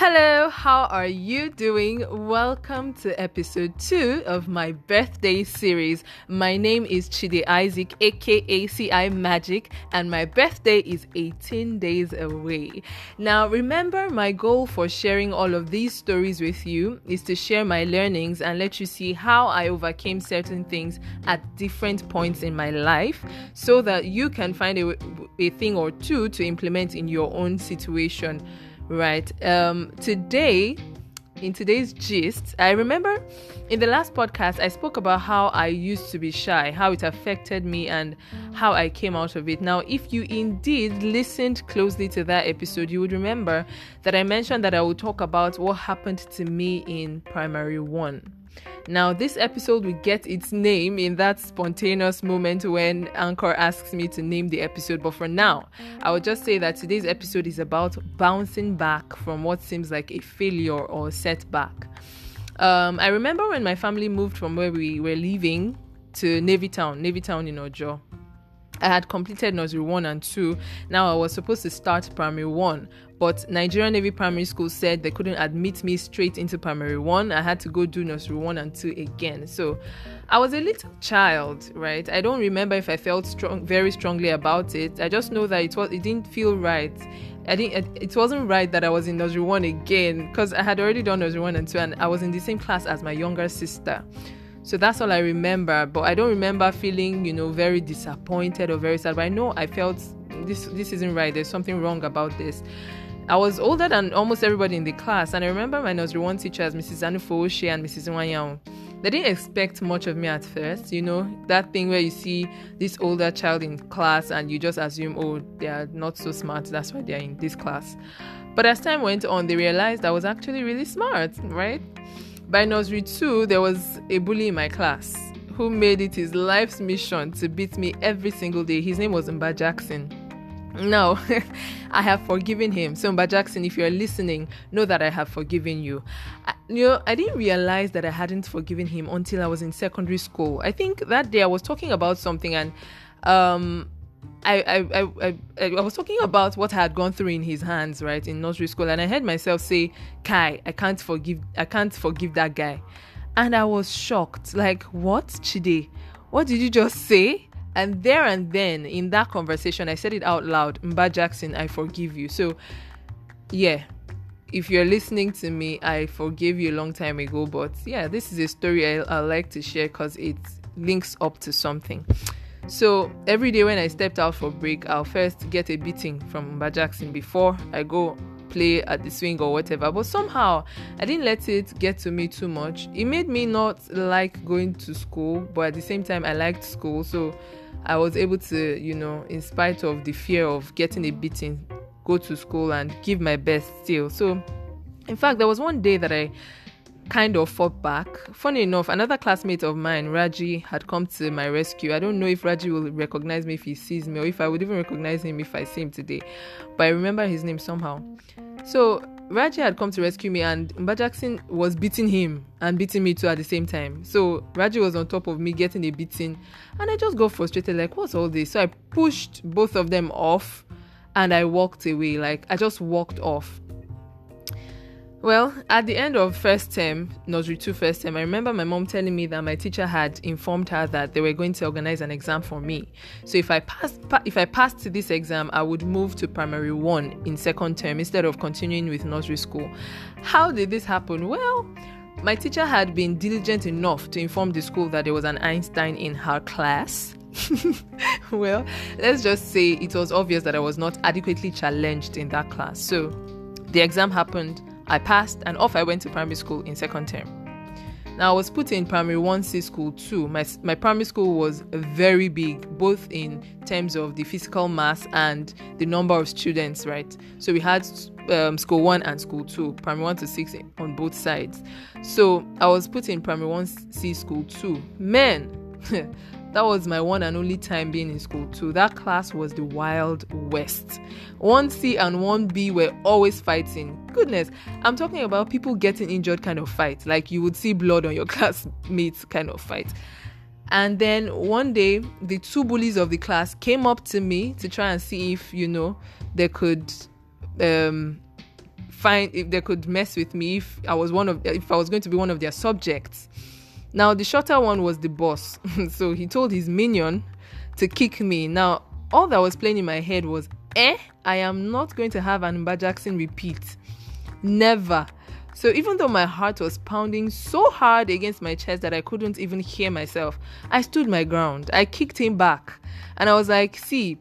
Hello, how are you doing? Welcome to episode two of my birthday series. My name is Chide Isaac, aka CI Magic, and my birthday is 18 days away. Now, remember, my goal for sharing all of these stories with you is to share my learnings and let you see how I overcame certain things at different points in my life so that you can find a, a thing or two to implement in your own situation right. Um today in today's gist i remember in the last podcast i spoke about how i used to be shy how it affected me and how i came out of it. Now if you indeed listened closely to that episode you would remember that i mentioned that i would talk about what happened to me in primary one now, this episode will get its name in that spontaneous moment when Anchor asks me to name the episode. But for now, I will just say that today's episode is about bouncing back from what seems like a failure or setback. Um, I remember when my family moved from where we were living to Navy Town, Navy Town in Ojo. I had completed nursery 1 and 2. Now I was supposed to start primary 1, but Nigerian Navy Primary School said they couldn't admit me straight into primary 1. I had to go do nursery 1 and 2 again. So I was a little child, right? I don't remember if I felt strong very strongly about it. I just know that it was it didn't feel right. I didn't it wasn't right that I was in nursery 1 again because I had already done nursery 1 and 2 and I was in the same class as my younger sister. So that's all I remember. But I don't remember feeling, you know, very disappointed or very sad. But I know I felt this this isn't right. There's something wrong about this. I was older than almost everybody in the class, and I remember my nursery one teachers, Mrs. Anufooshe and Mrs. Wanyao. They didn't expect much of me at first, you know, that thing where you see this older child in class and you just assume, oh, they are not so smart, that's why they're in this class. But as time went on, they realized I was actually really smart, right? By nursery two, there was a bully in my class who made it his life's mission to beat me every single day. His name was Mba Jackson. No, I have forgiven him. So, Mba Jackson, if you're listening, know that I have forgiven you. I, you know, I didn't realize that I hadn't forgiven him until I was in secondary school. I think that day I was talking about something and um, I, I, I, I, was talking about what I had gone through in his hands, right, in nursery school, and I heard myself say, "Kai, I can't forgive, I can't forgive that guy," and I was shocked. Like, what, Chide? What did you just say? And there and then, in that conversation, I said it out loud. Mba Jackson, I forgive you. So, yeah, if you're listening to me, I forgave you a long time ago. But yeah, this is a story I, I like to share because it links up to something. So every day when I stepped out for break, I'll first get a beating from Mba Jackson before I go play at the swing or whatever. But somehow I didn't let it get to me too much. It made me not like going to school, but at the same time I liked school. So I was able to, you know, in spite of the fear of getting a beating, go to school and give my best still. So in fact, there was one day that I kind of fought back. Funny enough, another classmate of mine, Raji, had come to my rescue. I don't know if Raji will recognize me if he sees me or if I would even recognize him if I see him today, but I remember his name somehow. So Raji had come to rescue me, and Mba Jackson was beating him and beating me too at the same time. So Raji was on top of me getting a beating, and I just got frustrated, like, what's all this? So I pushed both of them off and I walked away. Like, I just walked off. Well, at the end of first term, nursery two first term, I remember my mom telling me that my teacher had informed her that they were going to organize an exam for me. So if I passed, pa- if I passed this exam, I would move to primary one in second term instead of continuing with nursery school. How did this happen? Well, my teacher had been diligent enough to inform the school that there was an Einstein in her class. well, let's just say it was obvious that I was not adequately challenged in that class. So the exam happened I passed and off I went to primary school in second term. Now I was put in primary 1C school too. My, my primary school was very big, both in terms of the physical mass and the number of students, right? So we had um, school 1 and school 2, primary 1 to 6 on both sides. So I was put in primary 1C school 2. Man, That was my one and only time being in school too. That class was the Wild West. 1C and 1B were always fighting. Goodness, I'm talking about people getting injured kind of fight. Like you would see blood on your classmates kind of fight. And then one day, the two bullies of the class came up to me to try and see if, you know, they could um, find if they could mess with me if I was one of if I was going to be one of their subjects. Now the shorter one was the boss, so he told his minion to kick me. Now all that was playing in my head was, eh, I am not going to have an Mba Jackson repeat. Never. So even though my heart was pounding so hard against my chest that I couldn't even hear myself, I stood my ground. I kicked him back. And I was like, see,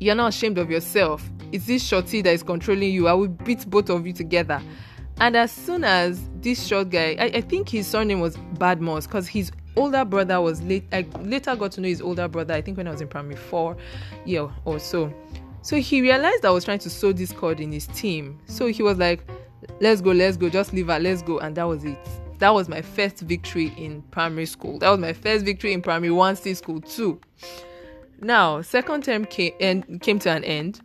you're not ashamed of yourself. It's this shorty that is controlling you. I will beat both of you together. And as soon as this short guy, I, I think his surname was Badmos because his older brother was late. I later got to know his older brother. I think when I was in primary four, yeah, or so. So he realized I was trying to sow discord in his team. So he was like, "Let's go, let's go, just leave her, let's go," and that was it. That was my first victory in primary school. That was my first victory in primary one C school too. Now, second term came and came to an end.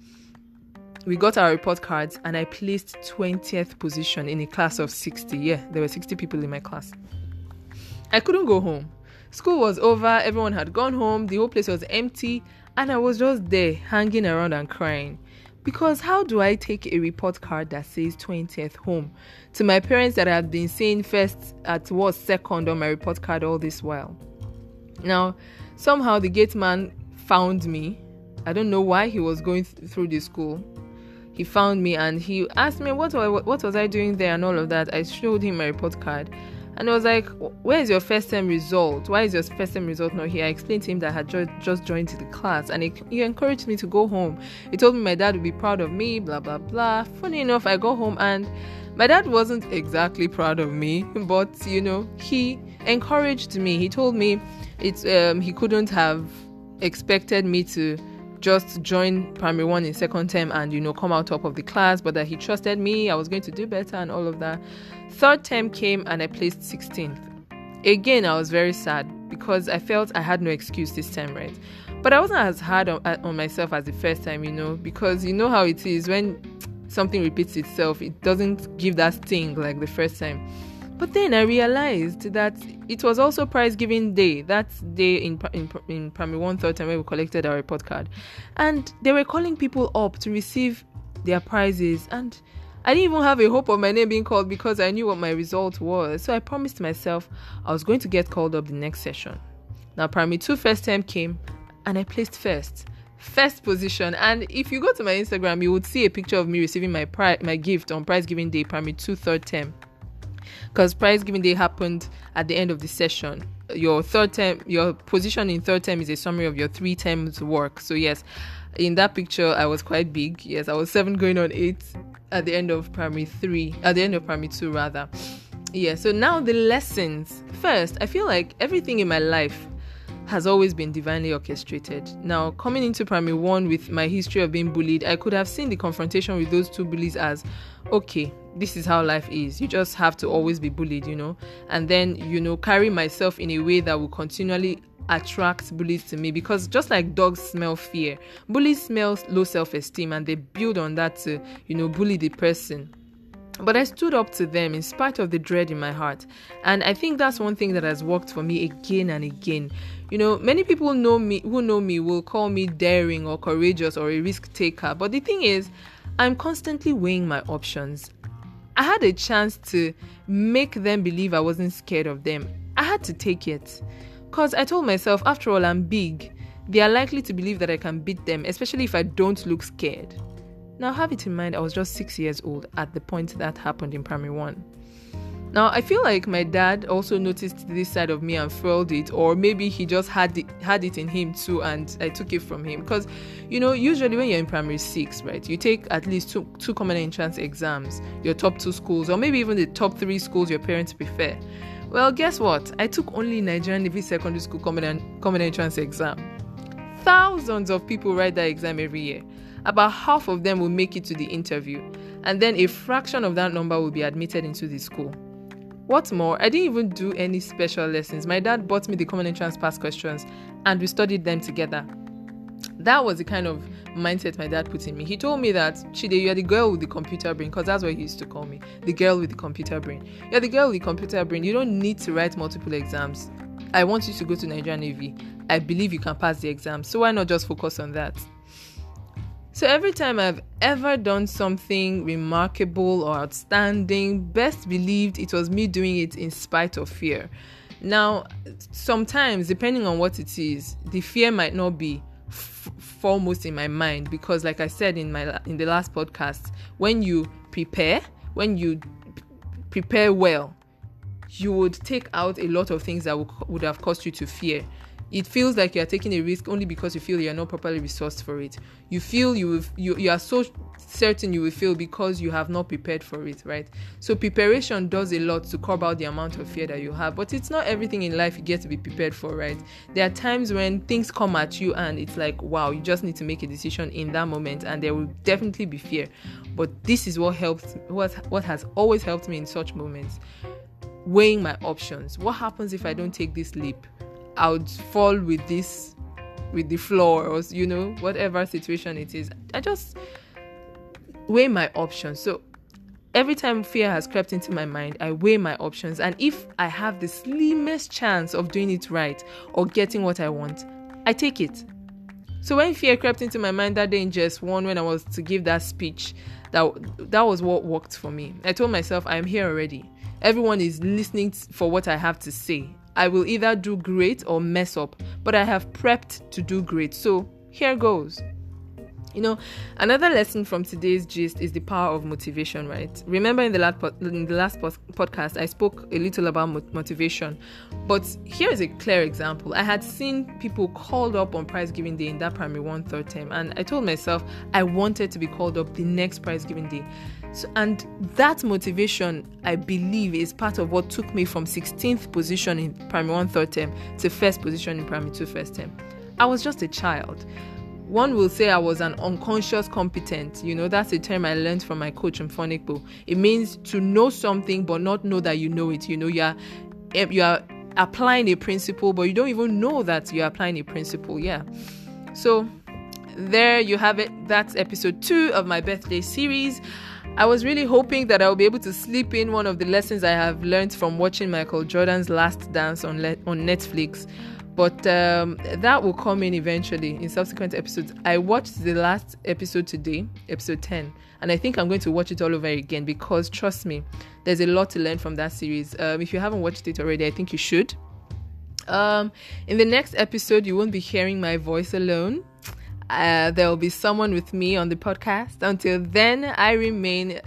We got our report cards, and I placed 20th position in a class of 60. Yeah, there were 60 people in my class. I couldn't go home. School was over, everyone had gone home, the whole place was empty, and I was just there hanging around and crying. Because how do I take a report card that says 20th home to my parents that I had been saying first at what second on my report card all this while? Now, somehow the gate man found me. I don't know why he was going th- through the school. He found me and he asked me what, what was I doing there and all of that. I showed him my report card and I was like, Where is your first term result? Why is your first term result not here? I explained to him that I had just joined the class and he, he encouraged me to go home. He told me my dad would be proud of me, blah, blah, blah. Funny enough, I go home and my dad wasn't exactly proud of me, but you know, he encouraged me. He told me it's um, he couldn't have expected me to just join primary one in second term and you know come out top of the class, but that he trusted me, I was going to do better and all of that. Third term came and I placed 16th. Again, I was very sad because I felt I had no excuse this time, right? But I wasn't as hard on, uh, on myself as the first time, you know, because you know how it is when something repeats itself, it doesn't give that sting like the first time. But then I realized that it was also prize giving day, that day in, in, in primary one, third time when we collected our report card. And they were calling people up to receive their prizes. And I didn't even have a hope of my name being called because I knew what my result was. So I promised myself I was going to get called up the next session. Now, primary two first term came and I placed first first position. And if you go to my Instagram, you would see a picture of me receiving my pri- my gift on prize giving day, primary two third term because prize giving day happened at the end of the session. Your third term, your position in third term is a summary of your three terms work. So yes, in that picture, I was quite big. Yes, I was seven going on eight at the end of primary three, at the end of primary two rather. Yeah. So now the lessons. First, I feel like everything in my life has always been divinely orchestrated. Now, coming into primary one with my history of being bullied, I could have seen the confrontation with those two bullies as okay, this is how life is. You just have to always be bullied, you know, and then, you know, carry myself in a way that will continually attract bullies to me because just like dogs smell fear, bullies smell low self esteem and they build on that to, you know, bully the person. But I stood up to them in spite of the dread in my heart. And I think that's one thing that has worked for me again and again. You know, many people know me who know me will call me daring or courageous or a risk taker. But the thing is, I'm constantly weighing my options. I had a chance to make them believe I wasn't scared of them. I had to take it. Because I told myself, after all, I'm big. They are likely to believe that I can beat them, especially if I don't look scared. Now, have it in mind, I was just six years old at the point that happened in primary one. Now, I feel like my dad also noticed this side of me and felt it, or maybe he just had it, had it in him too, and I took it from him. Because, you know, usually when you're in primary six, right, you take at least two, two common entrance exams, your top two schools, or maybe even the top three schools your parents prefer. Well, guess what? I took only Nigerian Navy Secondary School common, common entrance exam. Thousands of people write that exam every year. About half of them will make it to the interview, and then a fraction of that number will be admitted into the school. What's more, I didn't even do any special lessons. My dad bought me the common entrance past questions, and we studied them together. That was the kind of mindset my dad put in me. He told me that, Chide, you're the girl with the computer brain, because that's what he used to call me the girl with the computer brain. You're the girl with the computer brain. You don't need to write multiple exams. I want you to go to Nigerian Navy. I believe you can pass the exam, so why not just focus on that? So every time I've ever done something remarkable or outstanding, best believed it was me doing it in spite of fear. Now, sometimes, depending on what it is, the fear might not be f- foremost in my mind because, like I said in my in the last podcast, when you prepare, when you prepare well, you would take out a lot of things that would have caused you to fear it feels like you're taking a risk only because you feel you're not properly resourced for it. You feel you you, you are so certain you will fail because you have not prepared for it right? So preparation does a lot to curb out the amount of fear that you have but it's not everything in life you get to be prepared for right? There are times when things come at you and it's like wow you just need to make a decision in that moment and there will definitely be fear. But this is what helps what what has always helped me in such moments weighing my options. What happens if i don't take this leap I would fall with this, with the floor, or you know, whatever situation it is. I just weigh my options. So every time fear has crept into my mind, I weigh my options. And if I have the slimmest chance of doing it right or getting what I want, I take it. So when fear crept into my mind that day in JS one, when I was to give that speech, that that was what worked for me. I told myself, I am here already. Everyone is listening for what I have to say. I will either do great or mess up, but I have prepped to do great. So here goes. You know, another lesson from today's gist is the power of motivation, right? Remember in the last in the last podcast I spoke a little about motivation, but here is a clear example. I had seen people called up on prize giving day in that primary one third term, and I told myself I wanted to be called up the next prize giving day. So, and that motivation, I believe, is part of what took me from 16th position in primary one third term to first position in primary two first term. I was just a child. One will say I was an unconscious competent. You know, that's a term I learned from my coach in Phonics. It means to know something but not know that you know it. You know, you are eh, you are applying a principle, but you don't even know that you're applying a principle. Yeah. So there you have it. That's episode two of my birthday series. I was really hoping that I will be able to slip in one of the lessons I have learned from watching Michael Jordan's Last Dance on le- on Netflix, but um, that will come in eventually in subsequent episodes. I watched the last episode today, episode 10, and I think I'm going to watch it all over again because trust me, there's a lot to learn from that series. Um, if you haven't watched it already, I think you should. Um, in the next episode, you won't be hearing my voice alone. Uh, there will be someone with me on the podcast. Until then, I remain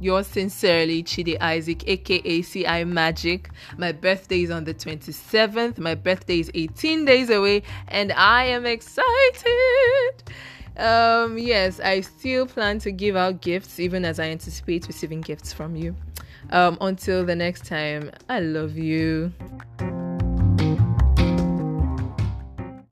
yours sincerely, Chidi Isaac, aka CI Magic. My birthday is on the 27th. My birthday is 18 days away, and I am excited. Um, yes, I still plan to give out gifts, even as I anticipate receiving gifts from you. Um, until the next time, I love you.